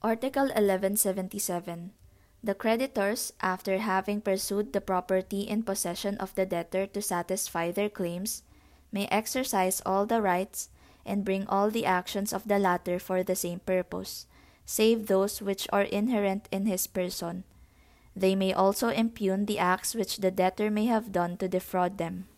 Article 1177. The creditors, after having pursued the property in possession of the debtor to satisfy their claims, may exercise all the rights and bring all the actions of the latter for the same purpose, save those which are inherent in his person. They may also impugn the acts which the debtor may have done to defraud them.